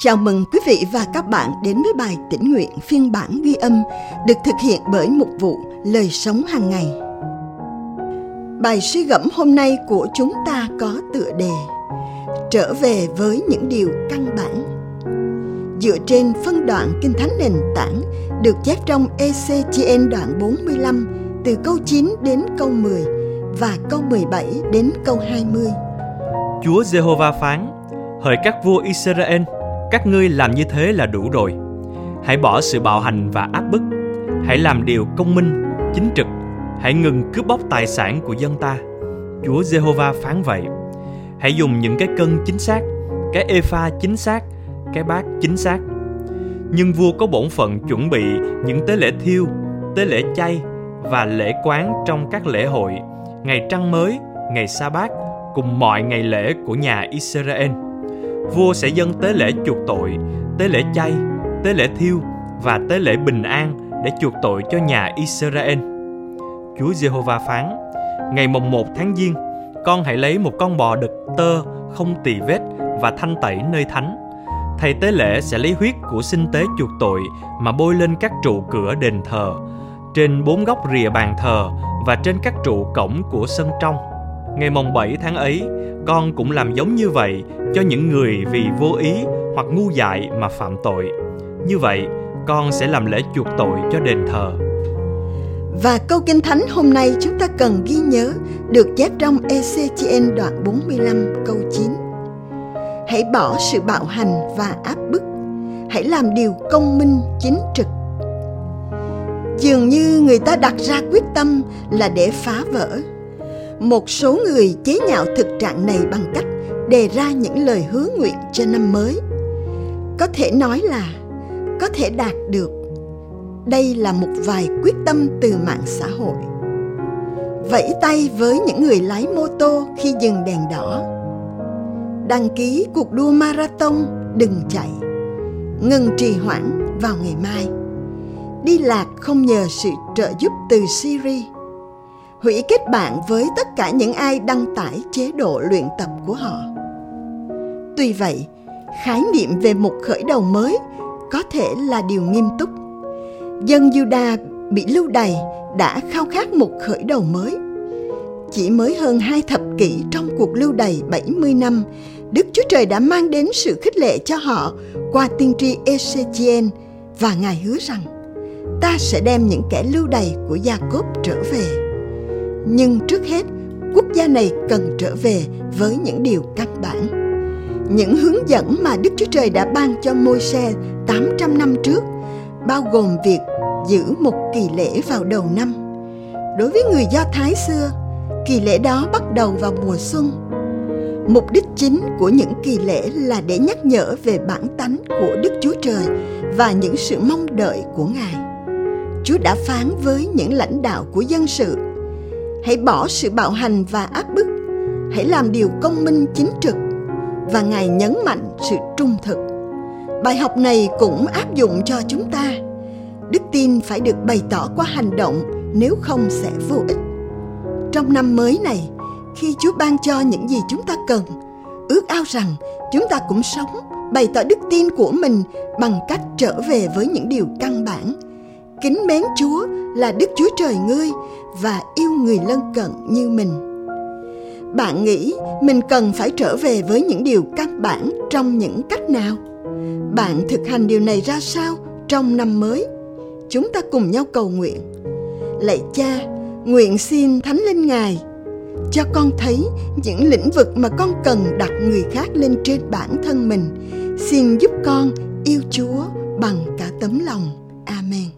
Chào mừng quý vị và các bạn đến với bài tĩnh nguyện phiên bản ghi âm được thực hiện bởi mục vụ Lời sống hàng ngày. Bài suy gẫm hôm nay của chúng ta có tựa đề Trở về với những điều căn bản. Dựa trên phân đoạn Kinh Thánh nền tảng được chép trong ECGN đoạn 45 từ câu 9 đến câu 10 và câu 17 đến câu 20. Chúa Giê-hô-va phán: Hỡi các vua Israel, các ngươi làm như thế là đủ rồi. Hãy bỏ sự bạo hành và áp bức. Hãy làm điều công minh, chính trực. Hãy ngừng cướp bóc tài sản của dân ta. Chúa Giê-hô-va phán vậy. Hãy dùng những cái cân chính xác, cái epha chính xác, cái bát chính xác. Nhưng vua có bổn phận chuẩn bị những tế lễ thiêu, tế lễ chay và lễ quán trong các lễ hội, ngày trăng mới, ngày sa bát cùng mọi ngày lễ của nhà Israel vua sẽ dâng tế lễ chuộc tội, tế lễ chay, tế lễ thiêu và tế lễ bình an để chuộc tội cho nhà Israel. Chúa Giê-hô-va phán: Ngày mồng 1 tháng Giêng, con hãy lấy một con bò đực tơ không tỳ vết và thanh tẩy nơi thánh. Thầy tế lễ sẽ lấy huyết của sinh tế chuộc tội mà bôi lên các trụ cửa đền thờ, trên bốn góc rìa bàn thờ và trên các trụ cổng của sân trong. Ngày mồng 7 tháng ấy, con cũng làm giống như vậy cho những người vì vô ý hoặc ngu dại mà phạm tội. Như vậy, con sẽ làm lễ chuộc tội cho đền thờ. Và câu Kinh Thánh hôm nay chúng ta cần ghi nhớ được chép trong Ezechiel đoạn 45 câu 9. Hãy bỏ sự bạo hành và áp bức. Hãy làm điều công minh chính trực. Dường như người ta đặt ra quyết tâm là để phá vỡ một số người chế nhạo thực trạng này bằng cách đề ra những lời hứa nguyện cho năm mới. Có thể nói là có thể đạt được. Đây là một vài quyết tâm từ mạng xã hội. Vẫy tay với những người lái mô tô khi dừng đèn đỏ. Đăng ký cuộc đua marathon, đừng chạy. Ngừng trì hoãn vào ngày mai. Đi lạc không nhờ sự trợ giúp từ siri hủy kết bạn với tất cả những ai đăng tải chế độ luyện tập của họ. Tuy vậy, khái niệm về một khởi đầu mới có thể là điều nghiêm túc. Dân Juda bị lưu đày đã khao khát một khởi đầu mới. Chỉ mới hơn hai thập kỷ trong cuộc lưu đày 70 năm, Đức Chúa Trời đã mang đến sự khích lệ cho họ qua tiên tri Ezechiel và Ngài hứa rằng ta sẽ đem những kẻ lưu đày của Gia Cốp trở về nhưng trước hết quốc gia này cần trở về với những điều căn bản những hướng dẫn mà Đức Chúa Trời đã ban cho Môi-se 800 năm trước bao gồm việc giữ một kỳ lễ vào đầu năm. Đối với người Do Thái xưa, kỳ lễ đó bắt đầu vào mùa xuân. Mục đích chính của những kỳ lễ là để nhắc nhở về bản tánh của Đức Chúa Trời và những sự mong đợi của Ngài. Chúa đã phán với những lãnh đạo của dân sự hãy bỏ sự bạo hành và áp bức. Hãy làm điều công minh chính trực. Và ngài nhấn mạnh sự trung thực. Bài học này cũng áp dụng cho chúng ta. Đức tin phải được bày tỏ qua hành động, nếu không sẽ vô ích. Trong năm mới này, khi chúa ban cho những gì chúng ta cần, ước ao rằng chúng ta cũng sống bày tỏ đức tin của mình bằng cách trở về với những điều căn bản kính mến chúa là đức chúa trời ngươi và yêu người lân cận như mình. Bạn nghĩ mình cần phải trở về với những điều căn bản trong những cách nào? Bạn thực hành điều này ra sao trong năm mới? Chúng ta cùng nhau cầu nguyện. Lạy cha, nguyện xin thánh linh ngài cho con thấy những lĩnh vực mà con cần đặt người khác lên trên bản thân mình. Xin giúp con yêu chúa bằng cả tấm lòng. Amen.